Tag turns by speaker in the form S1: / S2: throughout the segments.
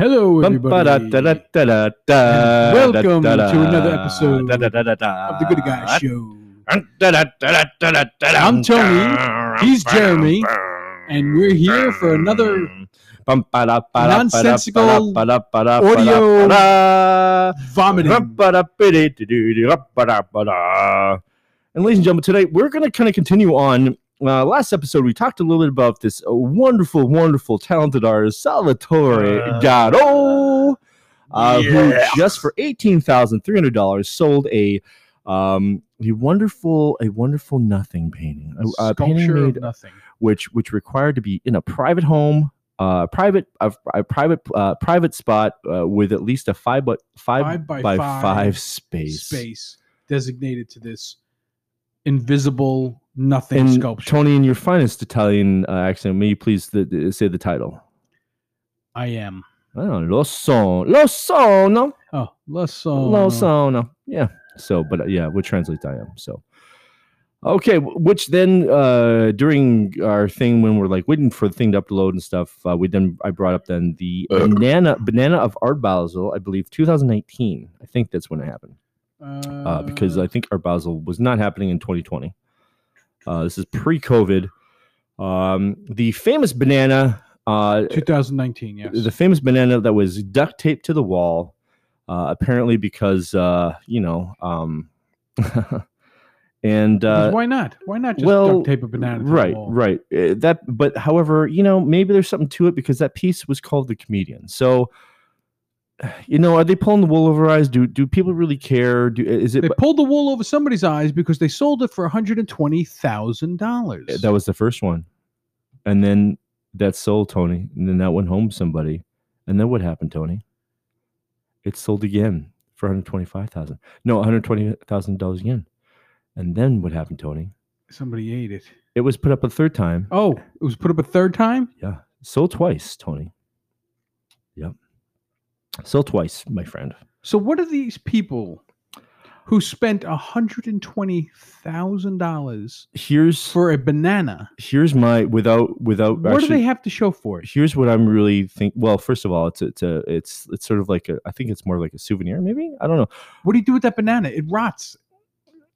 S1: Hello, everybody. And welcome to another episode of the Good Guy Show. I'm Tony. He's Jeremy. And we're here for another nonsensical audio vomiting.
S2: And ladies and gentlemen, today we're going to kind of continue on. Uh, last episode, we talked a little bit about this wonderful, wonderful, talented artist, Salvatore
S1: Uh,
S2: Gatto, uh, who just for eighteen thousand three hundred dollars sold a um, a wonderful, a wonderful nothing painting, a, a painting
S1: Sculpture
S2: made
S1: of nothing.
S2: which which required to be in a private home, uh, private a, a private uh, private spot uh, with at least a five but five,
S1: Five by
S2: by
S1: five
S2: five space.
S1: Space designated to this invisible nothing
S2: And
S1: sculpture.
S2: Tony, in your finest Italian uh, accent, may you please the, the- say the title?
S1: I am.
S2: Oh, Io sono, Io sono,
S1: Oh, let's uh,
S2: Io sono. Yeah. So, but uh, yeah, we'll translate I am. So, okay. Which then, uh, during our thing when we're like waiting for the thing to upload and stuff, uh, we then I brought up then the banana banana of Art Basel, I believe 2019. I think that's when it happened. uh, because I think Art Basel was not happening in 2020. Uh, this is pre-COVID. Um, the famous banana, uh,
S1: 2019. Yes.
S2: the famous banana that was duct taped to the wall, uh, apparently because uh, you know, um, and uh,
S1: why not? Why not just
S2: well,
S1: duct tape a banana? to the
S2: right,
S1: wall?
S2: right. Uh, that, but however, you know, maybe there's something to it because that piece was called the comedian. So. You know, are they pulling the wool over eyes? Do do people really care? Do is it
S1: They pulled the wool over somebody's eyes because they sold it for 120 thousand dollars.
S2: That was the first one. And then that sold Tony. And then that went home to somebody. And then what happened, Tony? It sold again for 125,000. No, $120,000 again. And then what happened, Tony?
S1: Somebody ate it.
S2: It was put up a third time.
S1: Oh, it was put up a third time.
S2: Yeah. Sold twice, Tony. Sold twice, my friend.
S1: So what are these people who spent 120 thousand dollars
S2: Here's
S1: for a banana?
S2: here's my without without
S1: What do they have to show for it?
S2: here's what I'm really think. Well, first of all, it's it's a, it's it's sort of like a. I think it's more like a souvenir. Maybe I don't know.
S1: What do you do with that banana? It rots.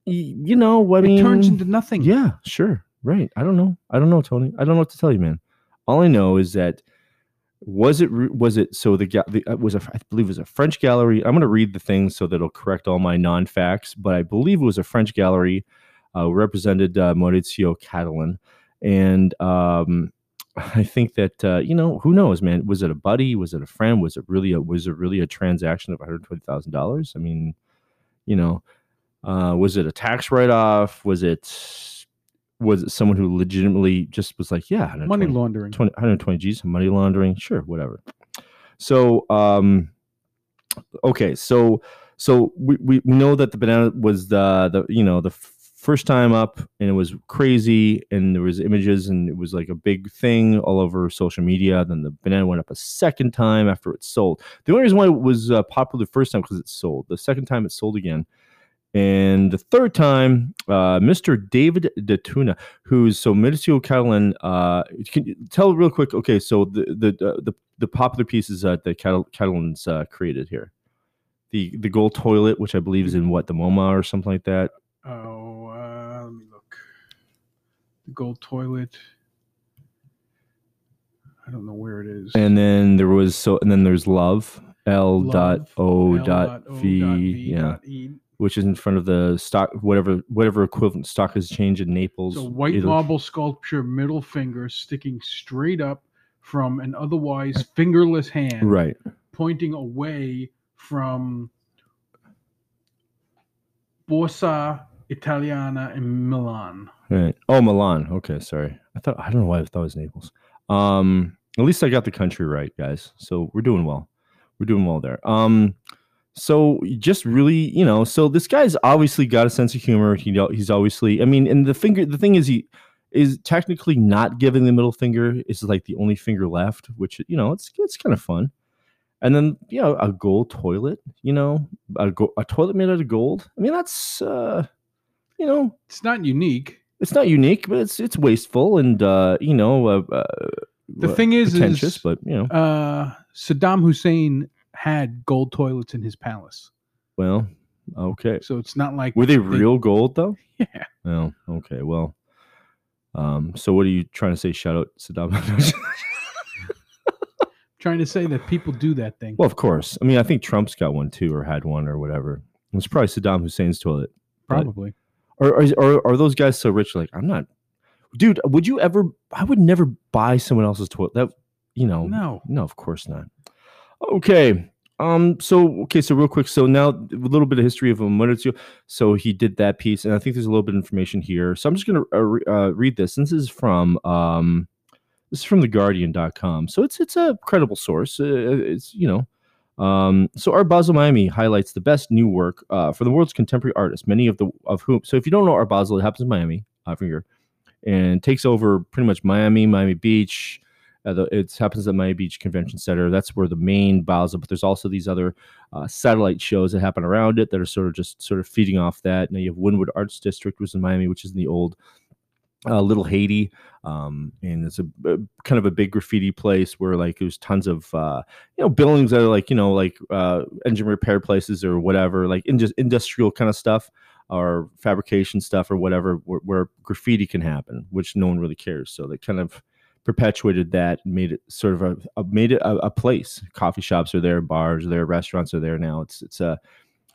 S2: Y- You know, I mean,
S1: it turns into nothing.
S2: Yeah, sure, right. I don't know. I don't know, Tony. I don't know what to tell you, man. All I know is that was it was it so the, the uh, was a I believe it was a French gallery. I'm going to read the thing so that it'll correct all my non facts, but I believe it was a French gallery uh, represented uh, Maurizio Cattelan, and um, I think that uh, you know who knows, man. Was it a buddy? Was it a friend? Was it really a was it really a transaction of 120 thousand dollars? I mean, you know, uh, was it a tax write off? Was it was it someone who legitimately just was like, yeah,
S1: Money laundering.
S2: 20, 120 G's, money laundering, sure, whatever. So, um, okay, so so we, we we know that the banana was the the you know the first time up and it was crazy and there was images and it was like a big thing all over social media then the banana went up a second time after it sold the only reason why it was uh, popular the first time because it sold the second time it sold again and the third time, uh, Mr. David Datuna, who's so Maurizio Cattelan, uh, can you tell real quick? Okay, so the the the, the, the popular pieces that the Catal- Cattelans uh, created here, the the gold toilet, which I believe is in what the MoMA or something like that.
S1: Oh, uh, let me look. The gold toilet. I don't know where it is.
S2: And then there was so, and then there's love, L dot
S1: Love,
S2: O
S1: L
S2: dot v,
S1: dot
S2: yeah,
S1: dot E.
S2: which is in front of the stock, whatever whatever equivalent stock has changed in Naples.
S1: A white
S2: Italy.
S1: marble sculpture, middle finger sticking straight up from an otherwise fingerless hand,
S2: right?
S1: pointing away from Borsa Italiana in Milan.
S2: Right. Oh, Milan. Okay, sorry. I thought I don't know why I thought it was Naples. Um, at least I got the country right, guys. So we're doing well. We're doing well there. Um, so just really, you know, so this guy's obviously got a sense of humor. He know- he's obviously, I mean, and the finger, the thing is, he is technically not giving the middle finger. Is like the only finger left, which you know, it's it's kind of fun. And then you know, a gold toilet. You know, a, go- a toilet made out of gold. I mean, that's uh, you know,
S1: It's not unique.
S2: it's not unique, but it's it's wasteful and uh, you know uh, uh,
S1: The
S2: uh,
S1: thing is, is
S2: but you know,
S1: uh, Saddam Hussein had gold toilets in his palace,
S2: Well, okay.
S1: so it's not like
S2: Were they real gold though?
S1: Yeah.
S2: Oh, okay. Well, um, so what are you trying to say? Shout out Saddam.
S1: trying to say that people do that thing.
S2: well, of course. I mean, I think Trump's got one too, or had one, or whatever. It's probably Saddam Hussein's toilet.
S1: Probably.
S2: Or are, are, are those guys so rich? Like, I'm not, dude. Would you ever? I would never buy someone else's toilet. That you know,
S1: No.
S2: no, of course not. Okay. Um. So okay. So real quick. So now a little bit of history of Maurizio. So he did that piece, and I think there's a little bit of information here. So I'm just gonna uh, uh, read this. This is from um, this is from the Guardian.com. So it's it's a credible source. Uh, it's you know. Um, so Art Basel Miami highlights the best new work uh, for the world's contemporary artists, many of the of whom. So if you don't know Art Basel, it happens in Miami, uh, from here, and takes over pretty much Miami, Miami Beach, uh, the, it happens at Miami Beach Convention Center. That's where the main Basel, but there's also these other uh, satellite shows that happen around it that are sort of just sort of feeding off that. Now you have Wynwood Arts District, which is in Miami, which is in the old uh, Little Haiti, um, and it's a, a kind of a big graffiti place where like there's tons of uh, you know buildings that are like you know like uh, engine repair places or whatever, like in just industrial kind of stuff or fabrication stuff or whatever, where, where graffiti can happen, which no one really cares. So they kind of perpetuated that made it sort of a, a made it a, a place. Coffee shops are there, bars are there, restaurants are there now. It's it's a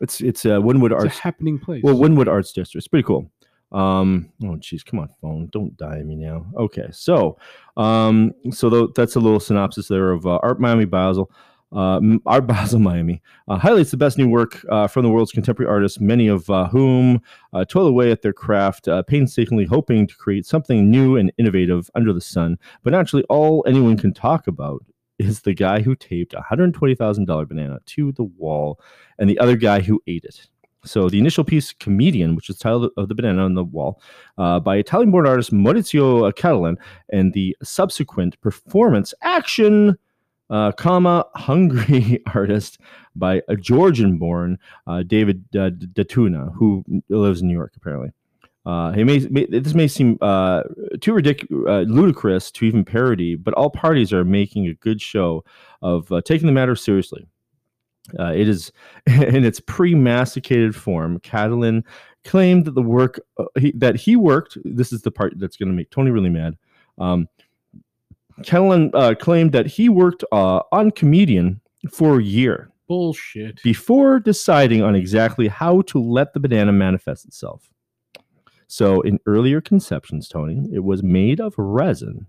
S2: it's it's a Wynwood
S1: It's
S2: Arts
S1: a happening place.
S2: well, Wynwood Arts District. It's pretty cool. Um, oh geez, come on, phone. Don't die on me now. Okay, so um, so tho- that's a little synopsis there of uh, Art Miami Basel. Uh, Art Basel Miami uh, highlights the best new work uh, from the world's contemporary artists, many of uh, whom uh, toil away at their craft, uh, painstakingly hoping to create something new and innovative under the sun. But naturally, all anyone can talk about is the guy who taped a $120,000 banana to the wall and the other guy who ate it. So the initial piece, "Comedian," which is titled of the banana on the wall, uh, by Italian-born artist Maurizio Cattelan, and the subsequent performance action, uh, comma hungry artist by a Georgian-born uh, David uh, Datuna, who lives in New York apparently. Uh, he may, may this may seem uh, too ridiculous, uh, ludicrous to even parody, but all parties are making a good show of uh, taking the matter seriously. Uh, it is in its pre-masticated form. Cattelan claimed that the work uh, he, that he worked. This is the part that's going to make Tony really mad. Um, Cattelan uh, claimed that he worked uh, on comedian for a year
S1: Bullshit.
S2: before deciding on exactly how to let the banana manifest itself. So, in earlier conceptions, Tony, it was made of resin.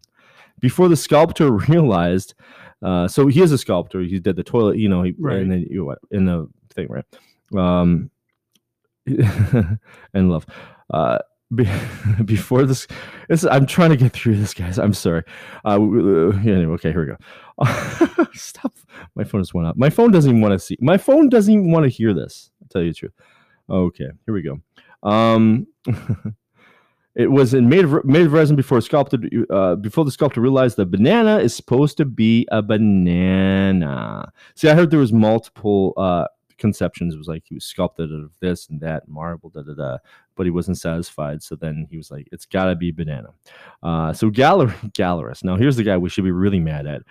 S2: Before the sculptor realized, uh, so he is a sculptor. He did the toilet, you know, he,
S1: Right.
S2: and then you in the thing, right? Um, and love. Uh, be, before this, this, I'm trying to get through this, guys. I'm sorry. Uh, anyway, okay, here we go. Stop. My phone just went up. My phone doesn't even want to see. My phone doesn't even want to hear this. I'll tell you the truth. Okay, here we go. Um, it was in made of made of resin before sculpted. Uh, before the sculptor realized the banana is supposed to be a banana. See, I heard there was multiple uh, conceptions. Was like he was sculpted out of this and that marble, da da da. But he wasn't satisfied. So then he was like, "It's got to be banana." Uh, so Galler Gallerist. Now here's the guy we should be really mad at.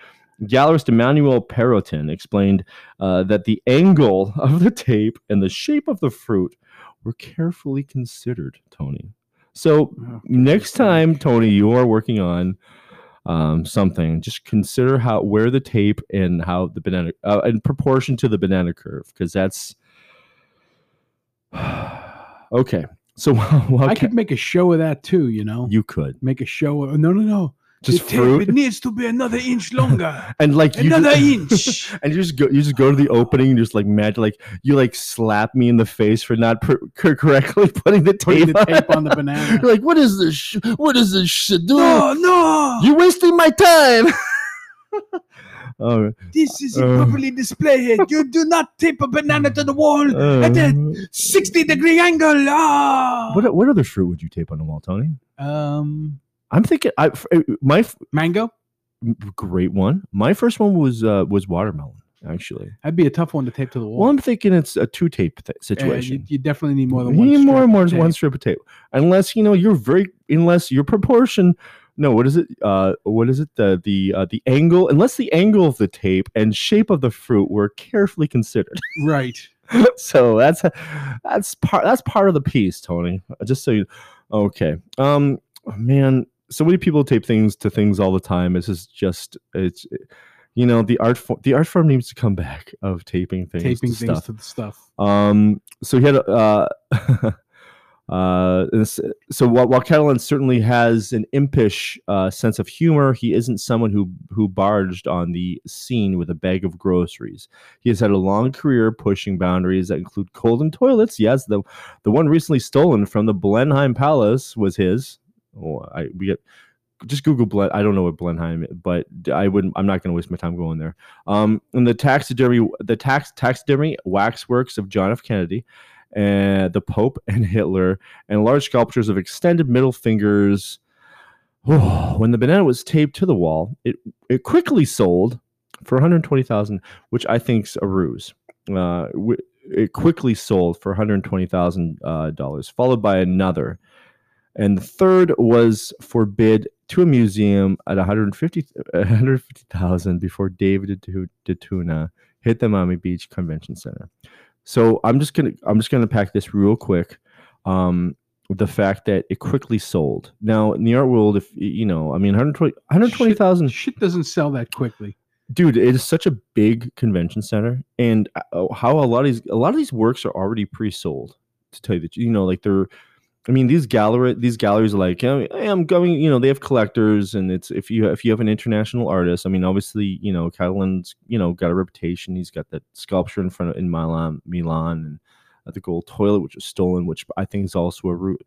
S2: Gallerist Emmanuel Perrotin explained uh, that the angle of the tape and the shape of the fruit were carefully considered, Tony. So
S1: Oh,
S2: next time, Tony, you are working on um, something, just consider how where the tape and how the banana uh, in proportion to the banana curve, because that's okay. So while
S1: I could make a show of that too. You know,
S2: you could
S1: make a show. Of, no, no, no.
S2: just
S1: The tape,
S2: fruit
S1: It needs to be another inch longer.
S2: and like you
S1: another
S2: just-
S1: inch.
S2: and you just go you just go to the opening and just like mad like you like slap me in the face for not per- correctly putting the
S1: Putting
S2: tape,
S1: the tape on the banana.
S2: You're like what is this sh- what is this shit
S1: No, no.
S2: You wasting my time oh
S1: this is
S2: Uh.
S1: improperly displayed. You do not tape a banana to the wall
S2: uh,
S1: at a 60 degree angle. Ah.
S2: what what other fruit would you tape on the wall tony
S1: Um,
S2: i'm thinking i my
S1: mango.
S2: great one my first one was uh was watermelon actually
S1: That'd be a tough one to tape to the wall.
S2: well i'm thinking it's a two tape th- situation
S1: you, you definitely need more than
S2: You
S1: one.
S2: need more and more than one strip of tape, unless you know you're very unless your proportion no, what is it? Uh, what is it? The the uh, the angle, unless the angle of the tape and shape of the fruit were carefully considered.
S1: Right.
S2: so that's that's part that's part of the piece, Tony. Just so you, okay. Um, man, so many people tape things to things all the time. This is just it's, you know, the art form the art form needs to come back of taping things,
S1: Taping
S2: to
S1: things
S2: stuff.
S1: to the stuff.
S2: Um, so he had a, uh, uh, so while, while Cattelan certainly has an impish uh, sense of humor, he isn't someone who who barged on the scene with a bag of groceries. He has had a long career pushing boundaries that include golden toilets. Yes, the the one recently stolen from the Blenheim Palace was his. Oh, I we get just Google Blen. I don't know what Blenheim, is, but I wouldn't. I'm not going to waste my time going there. Um, and the taxidermy, the tax taxidermy waxworks of John F. Kennedy, and the Pope and Hitler, and large sculptures of extended middle fingers. when the banana was taped to the wall, it it quickly sold for 120,000, which I think's a ruse. Uh, it quickly sold for 120,000 uh, dollars, followed by another, and the third was for bid to a museum at 150 150,000 before David Datuna hit the Miami Beach Convention Center. So I'm just gonna I'm just gonna pack this real quick. Um, the fact that it quickly sold. Now in the art world, if you know, I mean, 120 120,000
S1: Shit doesn't sell that quickly.
S2: dude it is such a big convention center and uh, how a lot of these a lot of these works are already pre-sold to tell you that you know like they're i mean these gallery these galleries are like "Oh, hey, i'm going you know they have collectors and it's if you if you have an international artist i mean obviously you know cattelan's you know got a reputation he's got that sculpture in front of in milan milan and uh, the gold toilet which was stolen which i think is also a root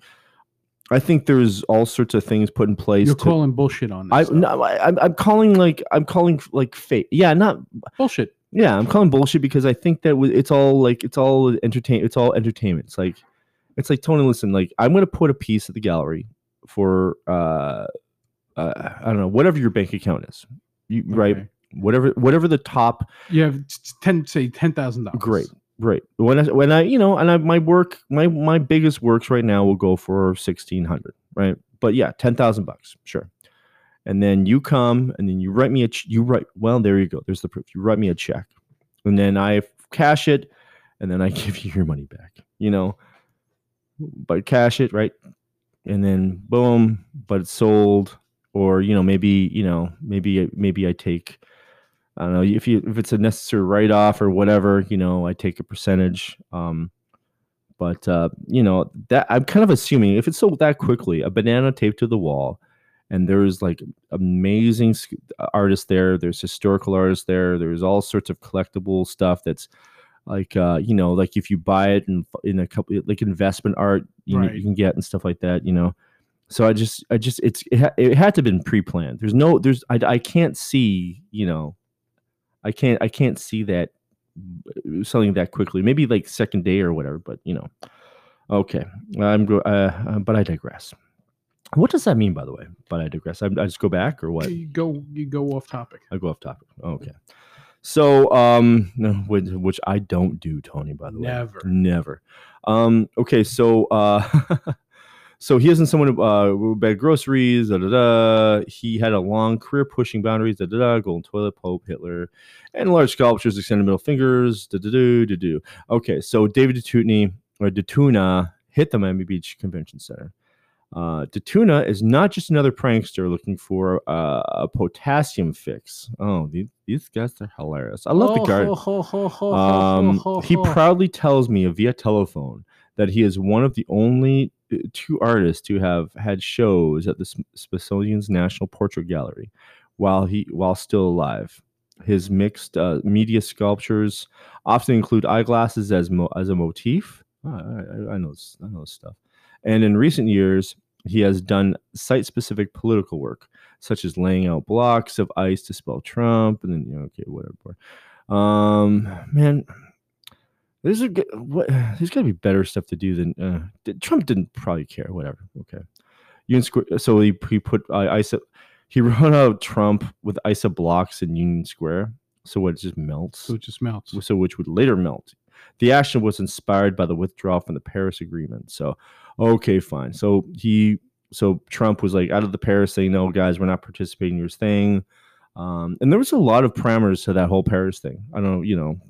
S2: i think there's all sorts of things put in place
S1: You're
S2: to,
S1: calling bullshit on this.
S2: I, no, I, I'm I'm calling like I'm calling like fake. Yeah, not
S1: bullshit.
S2: yeah. I'm calling bullshit because I think that it's all like it's all entertain. It's all entertainment. It's like it's like Tony. Listen, like I'm gonna put a piece at the gallery for uh, uh I don't know whatever your bank account is. You right whatever whatever the top
S1: You have ten say ten thousand dollars.
S2: Great. Right. When I when I you know, and I my work my my biggest works right now will go for sixteen hundred. Right. But yeah, ten thousand bucks. Sure. And then you come and then you write me a ch- you write well there you go. There's the proof. You write me a check, and then I cash it, and then I give you your money back. You know. But cash it right, and then boom. But it's sold, or you know maybe you know maybe maybe I take. I don't know if you if it's a necessary write off or whatever, you know, I take a percentage. Um, but uh, you know that I'm kind of assuming if it's sold that quickly, a banana taped to the wall, and there's like amazing artists there. There's historical artists there. There's all sorts of collectible stuff that's like uh, you know, like if you buy it in in a couple like investment art, you, know, you can get and stuff like that. You know, so I just I just it's it, ha- it had to have been pre-planned. There's no there's I I can't see you know I can't I can't see that uh, selling that quickly. Maybe like second day or whatever, but you know. Okay, I'm go. Uh, uh, but I digress. What does that mean, by the way? But I digress. I, I just go back or what?
S1: You go you go off topic.
S2: I go off topic. Okay. So, um, which, which I don't do, Tony. By the way,
S1: Never.
S2: never. Um, okay, so, uh, so he isn't someone who uh, bad groceries. Da, da, da. He had a long career pushing boundaries. Da, da, da, golden toilet, Pope, Hitler, and large sculptures, extended middle fingers. Da, da, do, da, do. Okay, so David DeTutney or Datuna hit the Miami Beach Convention Center. Uh, Datuna is not just another prankster looking for uh, a potassium fix. Oh, these, these guys are hilarious. I love the guard. Um, he proudly tells me via telephone that he is one of the only uh, two artists to have had shows at the Smithsonian's National Portrait Gallery while he while still alive. His mixed uh, media sculptures often include eyeglasses as mo- as a motif. Ah, I, I, know I know this stuff. And in recent years, he has done site-specific political work, such as laying out blocks of ice to spell Trump, and then you know, okay, whatever. Um, man, there's a g- what? There's got to be better stuff to do than uh, d- Trump didn't probably care. Whatever. Okay. Union Square. So he he put uh, ISA. He wrote out Trump with ISA blocks in Union Square, so what it just melts.
S1: so it just melts.
S2: So which would later melt. The action was inspired by the withdrawal from the Paris Agreement. So, okay, fine. So he so Trump was like out of the Paris thing. No, guys, we're not participating in your thing. Um, and there was a lot of parameters to that whole Paris thing. I don't know, you know,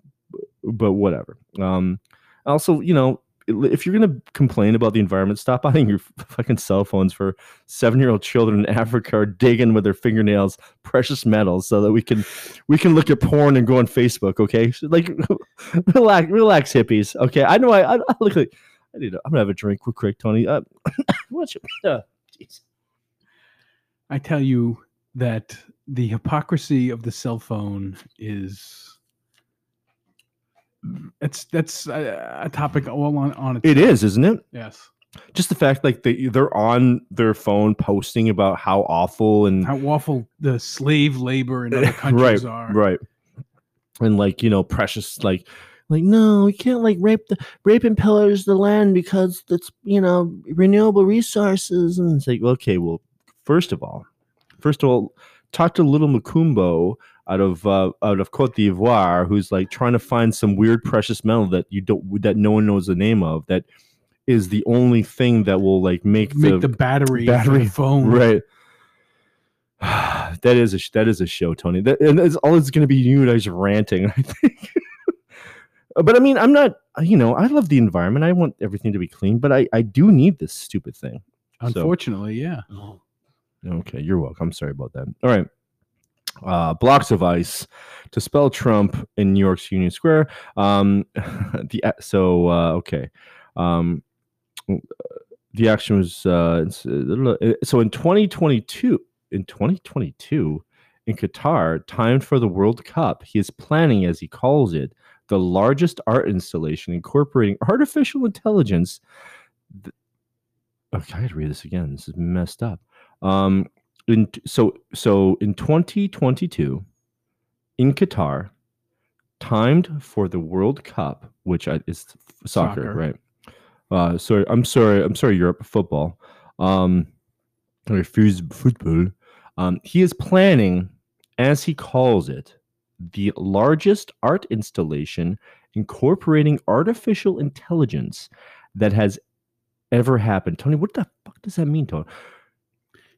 S2: but whatever. Um, also, you know, if you're gonna complain about the environment, stop buying your fucking cell phones for seven-year-old children in Africa are digging with their fingernails precious metals so that we can we can look at porn and go on Facebook. Okay, like relax, relax, hippies. Okay, I know I, I, I look like I need. To, I'm gonna have a drink real quick, Tony. Uh, what's uh, jeez.
S1: I tell you that the hypocrisy of the cell phone is it's that's a, a topic all on on its
S2: It is, isn't it?
S1: yes.
S2: Just the fact like they they're on their phone posting about how awful and
S1: how awful the slave labor in other countries
S2: right,
S1: are.
S2: right, and like you know, precious like like no, you can't like rape the rape and pillage the land because it's you know renewable resources. And it's like okay, well, first of all, first of all, talk to little Makumbo out of uh, out of Cote d'Ivoire who's like trying to find some weird precious metal that you don't that no one knows the name of that is the only thing that will like make,
S1: make
S2: the,
S1: the battery,
S2: battery-
S1: the phone
S2: right. that is a that is a show, Tony. That and it's all it's going to be you guys ranting. I think. but I mean, I'm not. You know, I love the environment. I want everything to be clean, but I I do need this stupid thing. So-
S1: unfortunately yeah
S2: Okay, you're welcome. I'm sorry about that. All right. Uh, blocks of ice to spell Trump in New York's Union Square. Um, the so uh, okay. Um, the action was uh, uh, so in 2022. In 2022, in Qatar, timed for the World Cup, he is planning, as he calls it, the largest art installation incorporating artificial intelligence. Okay, I gotta read this again. This is messed up. Um, in so so in 2022 in Qatar, timed for the World Cup, which is soccer,
S1: Soccer.
S2: right? Uh, sorry, I'm sorry, I'm sorry, Europe football. Um, or football. Um, he is planning, as he calls it, the largest art installation incorporating artificial intelligence that has ever happened. Tony, what the fuck does that mean, Tony?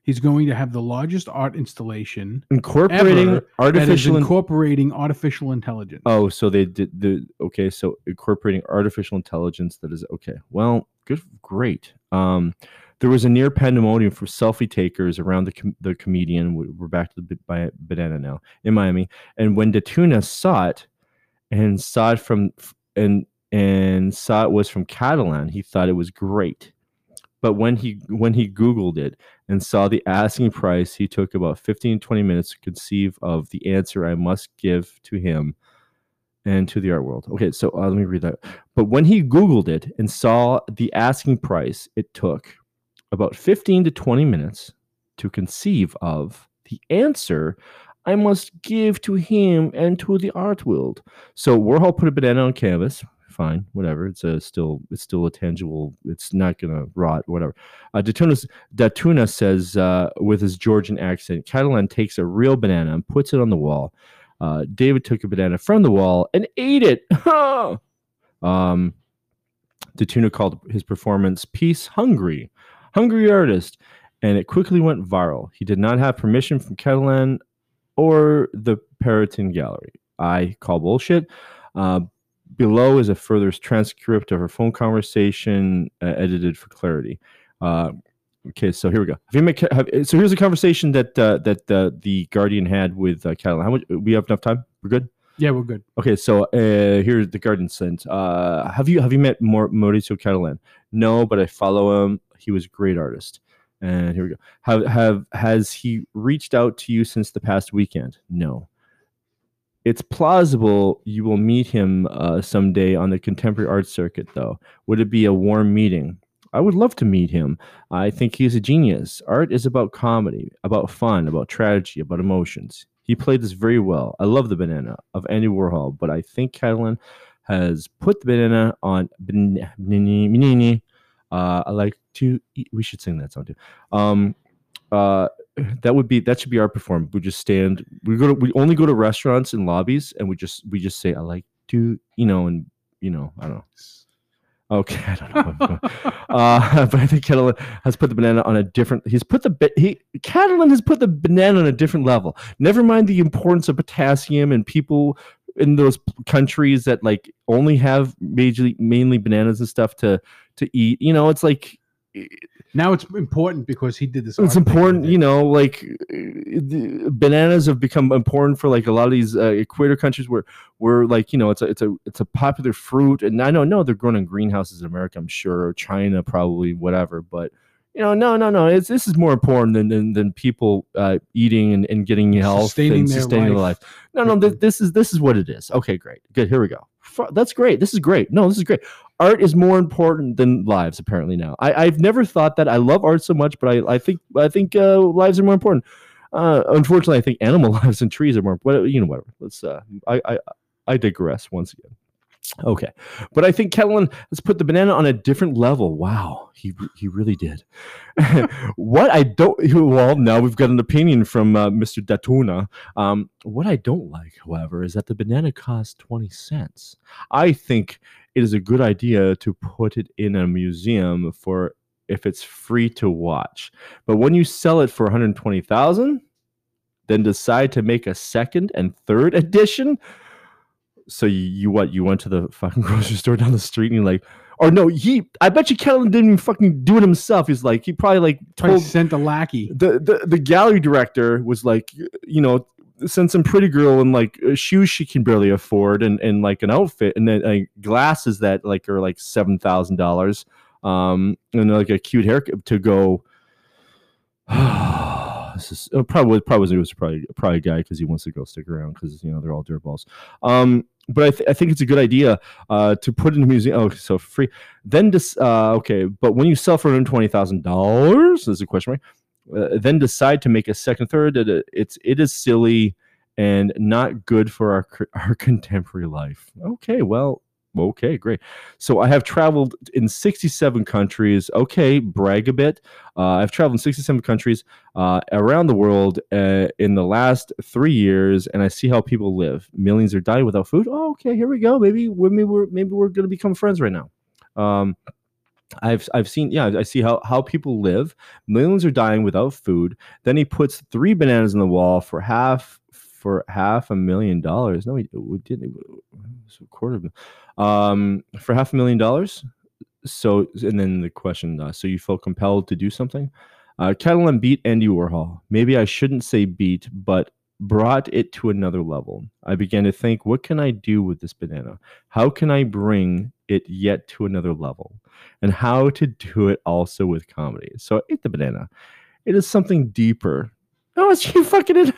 S1: He's going to have the largest art installation
S2: incorporating
S1: Ever that is
S2: artificial in-
S1: incorporating artificial intelligence.
S2: Oh so they did the okay so incorporating artificial intelligence that is okay well good great. Um there was a near pandemonium for selfie takers around the com- the comedian. We- we're back to the banana now in miami. And when datuna saw it and saw it from and and saw it was from cattelan he thought it was great but when he when he googled it and saw the asking price, he took about 15 20 minutes to conceive of the answer I must give to him and to the art world. Okay, so uh, let me read that. But when he Googled it and saw the asking price, it took about 15 to 20 minutes to conceive of the answer I must give to him and to the art world. So Warhol put a banana on canvas. Fine, whatever. It's a still it's still a tangible. It's not gonna rot. Whatever. Uh, Datuna, Datuna says uh, with his Georgian accent, Cattelan takes a real banana and puts it on the wall. Uh, David took a banana from the wall and ate it. um, Datuna called his performance "Peace Hungry," hungry artist, and it quickly went viral. He did not have permission from Cattelan or the Perrotin Gallery. I call bullshit. Uh, below is a further transcript of her phone conversation, uh, edited for clarity. Uh, okay, so here we go. Have you met, have, so here's a conversation that uh, that uh, the Guardian had with uh, Cattelan. How much? We have enough time. We're good.
S1: yeah we're good
S2: Okay, so uh, here's the Guardian sent. Uh, have you have you met Maur- Mauricio Cattelan? No, but I follow him. He was a great artist. And here we go. Have have has he reached out to you since the past weekend? No. It's plausible you will meet him uh, someday on the contemporary art circuit, though. Would it be a warm meeting? I would love to meet him. I think he's a genius. Art is about comedy, about fun, about tragedy, about emotions. He played this very well. I love the banana of Andy Warhol, but I think Cattelan has put the banana on ban- banana- banana. Uh, I like to. Eat. We should sing that song too. Um, uh, that would be that should be our performance. We just stand. We go to. We only go to restaurants and lobbies, and we just we just say I like to you know and you know I don't know. Okay, I don't know. uh, but I think Cattelan has put the banana on a different. He's put the he Cattelan has put the banana on a different level. Never mind the importance of potassium and people in those countries that like only have majorly mainly bananas and stuff to to eat. You know, it's like
S1: now it's important because he did this.
S2: it's important you know like uh, the bananas have become important for like a lot of these uh, equator countries where where like you know it's a it's a it's a popular fruit. And i don't know they're grown in greenhouses in america i'm sure or china probably whatever. But you know no no no it's this is more important than than, than people uh, eating and, and getting health
S1: Sustaining
S2: and sustaining their
S1: life.
S2: life. No no th- this is this is what it is. Okay great. Good here we go that's great. This is great. No this is great. Art is more important than lives apparently now. I, i've never thought that. I love art so much but i, I think i think uh, lives are more important. Uh, unfortunately i think animal lives and trees are more what you know whatever. Let's uh i i, I digress once again okay but i think Cattelan has put the banana on a different level wow he he really did what i don't well now we've got an opinion from uh, mr datuna um what i don't like however is that the banana costs 20 cents i think it is a good idea to put it in a museum for if it's free to watch. But when you sell it for 120,000, then decide to make a second and third edition. So you, you what? You went to the fucking grocery store down the street and you're like, or no, he. I bet you Kellen didn't even fucking do it himself. He's like, he probably like told
S1: sent a lackey.
S2: the, the the gallery director was like, you know, send some pretty girl in like uh, shoes she can barely afford and, and like an outfit and then like glasses that like are like seven thousand dollars, um, and like a cute haircut to go. is uh, probably probably it was probably probably a guy because he wants the girl to stick around because you know they're all dirtballs. Um, but I, th- I think it's a good idea uh, to put in a museum. Oh, so free. Then dis- uh, okay, but when you sell for one hundred twenty thousand dollars, there's a question mark uh, then decide to make a second third it- it's it is silly and not good for our our contemporary life okay well okay great. So i have traveled in 67 countries. Okay brag a bit. Uh, i've traveled in 67 countries uh, around the world uh, in the last three years and i see how people live. Millions are dying without food. Oh okay here we go. Maybe maybe we're maybe we're going to become friends right now. Um, I've I've seen yeah I see how how people live. Millions are dying without food. Then he puts three bananas on the wall for half for half a million dollars. No, we, we didn't. It was a quarter of um for half a million dollars. So and then the question. Uh, so you felt compelled to do something. Uh, Cattelan beat Andy Warhol. Maybe I shouldn't say beat, but brought it to another level. I began to think, what can I do with this banana? How can I bring it yet to another level? and how to do it also with comedy. So I ate the banana. It is something deeper. Oh, it's you fucking it.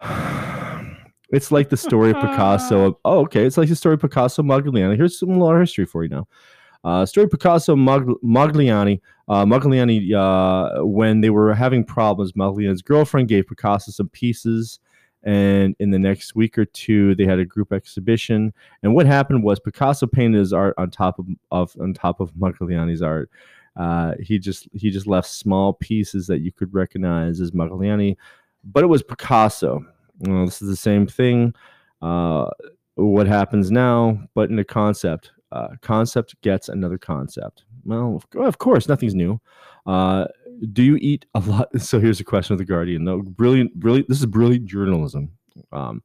S2: It's like the story of Picasso. Oh, okay. It's like the story of Picasso Magliani. Here's some little history for you now. Uh, story of Picasso Mag- Magliani. Uh, Magliani, uh, when they were having problems, Magliani's girlfriend gave Picasso some pieces, and in the next week or two, they had a group exhibition. And what happened was Picasso painted his art on top of, of on top of Magliani's art. Uh, he just he just left small pieces that you could recognize as Magliani, but it was Picasso. Well, this is the same thing. Uh, what happens now, but in a concept. Uh, concept gets another concept. Well, of, course, nothing's new. Uh, do you eat a lot? So here's a question of the Guardian. No, brilliant, brilliant. This is brilliant journalism. Um,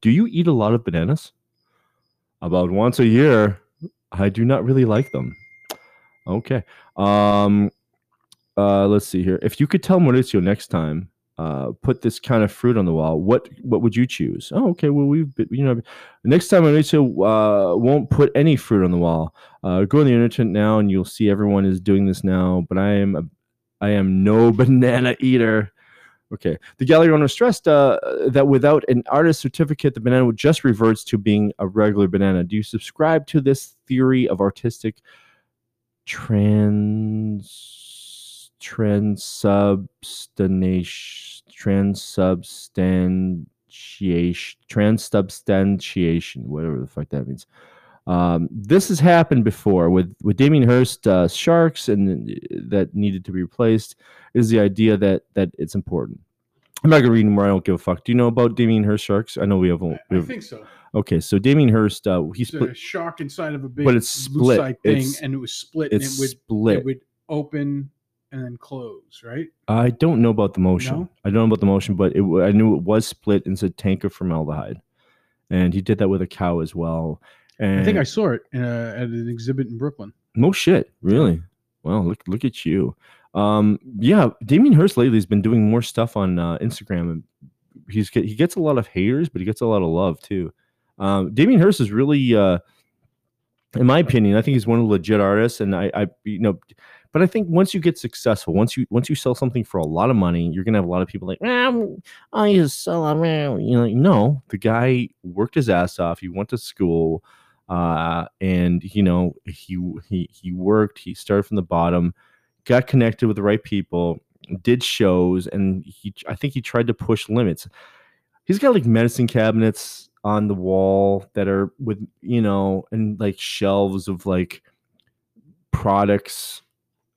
S2: do you eat a lot of bananas? About once a year. I do not really like them. Okay. Um, uh, let's see here. If you could tell Mauricio next time, uh, put this kind of fruit on the wall, what what would you choose? Oh, okay. Well, we've you know, next time I Mauricio uh, won't put any fruit on the wall. Uh, go on the internet now, and you'll see everyone is doing this now. But I am a, I am no banana eater. Okay. The gallery owner stressed uh, that without an artist certificate, the banana would just reverts to being a regular banana. Do you subscribe to this theory of artistic trans transubstantiation transubstantiation transubstantiation whatever the fuck that means um, this has happened before with with Damien Hirst uh, sharks and that needed to be replaced is the idea that that it's important I'm not gonna read more. I don't give a fuck. Do you know about Damien Hirst sharks? I know we have. We
S1: I think so.
S2: Okay, so Damien Hirst, uh, he
S1: It's a shark inside of a big
S2: But it's split.
S1: thing,
S2: It's-
S1: and it was split,
S2: It's
S1: and it would
S2: split.
S1: it would open and then close, right?
S2: I don't know about the motion.
S1: No?
S2: I don't know about the motion, but it, I knew it was split into a tank of formaldehyde, and he did that with a cow as well. And
S1: I think I saw it uh, at an exhibit in Brooklyn.
S2: no shit, really. Well, look look at you. Um, yeah, Damien Hirst lately has been doing more stuff on uh, Instagram, and he's get, he gets a lot of haters, but he gets a lot of love too. Um, Damien Hirst is really, uh, in my opinion, I think he's one of the legit artists, and I, I, you know, but I think once you get successful, once you once you sell something for a lot of money, you're gonna have a lot of people like, "Ah, I just sell them. ah," You know, no, the guy worked his ass off. He went to school, uh, and you know, he he he worked. He started from the bottom, got connected with the right people, did shows, and he I think he tried to push limits. He's got like medicine cabinets on the wall that are with you know, and like shelves of like products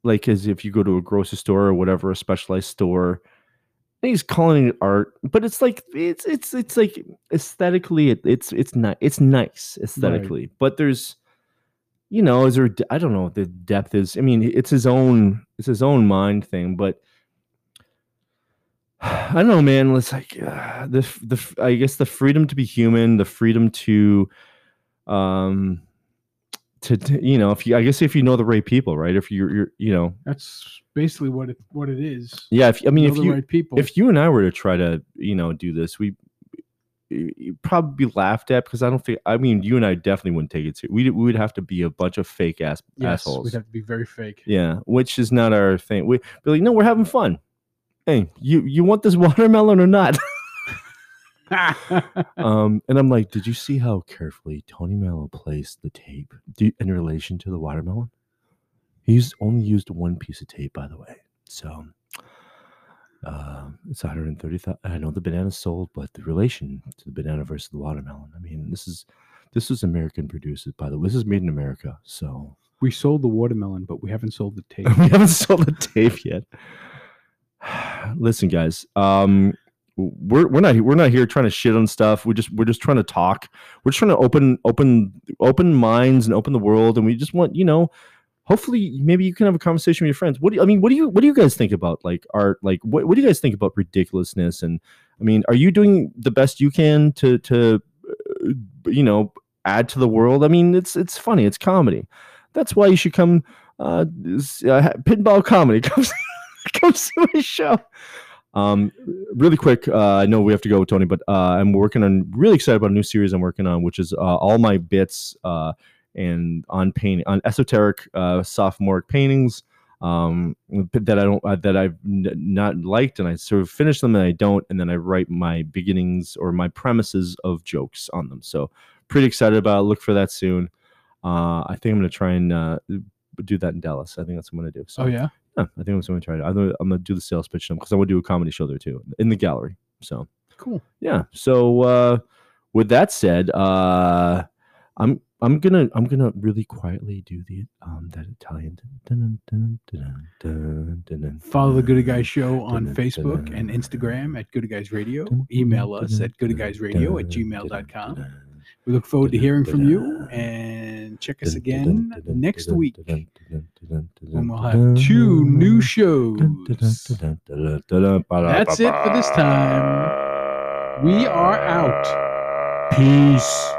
S2: like as if you go to a grocery store or whatever, a specialized store. And he's calling it art, but it's like it's it's it's like aesthetically, it, it's it's not it's nice aesthetically, but there's you know, is there I don't know what the depth is. I mean, it's his own it's his own mind thing, but I don't know, man. It's like uh, the the I guess the freedom to be human, the freedom to um to, to you know if you i guess if you know the right people right if you're you're you know
S1: That's basically what it what it is.
S2: yeah if i mean if you
S1: right people.
S2: if you and i were to try to you know do this we you'd probably be laughed at because i don't think i mean you and i definitely wouldn't take it to we we would have to be a bunch of fake ass
S1: yes,
S2: assholes
S1: we'd have to be very fake.
S2: yeah which is not our thing we be like no we're having fun hey you you want this watermelon or not um, and I'm like, did you see how carefully Tony Mello placed the tape in relation to the watermelon? He used, only used one piece of tape, by the way. So uh, it's 130. I know the banana sold, but the relation to the banana versus the watermelon. I mean, this is this is American produced, by the way. This is made in America, so
S1: we sold the watermelon, but we haven't sold the tape.
S2: we haven't sold the tape yet. Listen, guys, um, we're we're not we're not here trying to shit on stuff. We just we're just trying to talk. We're just trying to open open open minds and open the world, and we just want you know. Hopefully, maybe you can have a conversation with your friends. What do you, I mean? What do you what do you guys think about like art? Like, what, what do you guys think about ridiculousness? And I mean, are you doing the best you can to to uh, you know add to the world? I mean, it's it's funny, it's comedy. That's why you should come. Uh, uh pinball comedy comes comes to my show. Um, really quick, uh, I know we have to go, with Tony, but uh, I'm working on really excited about a new series I'm working on, which is uh, all my bits uh, and on painting on esoteric uh, sophomoric paintings um, that I don't uh, that I've n- not liked, and I sort of finish them and I don't, and then I write my beginnings or my premises of jokes on them. So pretty excited about. it. Look for that soon. I think I'm gonna try and do that in Dallas. I think that's what I'm gonna do. So
S1: oh yeah,
S2: yeah, I think I'm going to try it. I'm gonna, do the sales pitch them because I want to do a comedy show there too in the gallery. So
S1: cool.
S2: yeah. So uh, with that said, uh, I'm I'm gonna I'm gonna really quietly do the um that Italian. dun- dun- dun-
S1: Follow the
S2: Gooder
S1: Guys Show on Facebook and Instagram at Gooder Guys Radio. Email us at gooderguysradio at gmail.com. We look forward to hearing from you and check us again next week when we'll have two new shows. That's it for this time. We are out.
S2: Peace.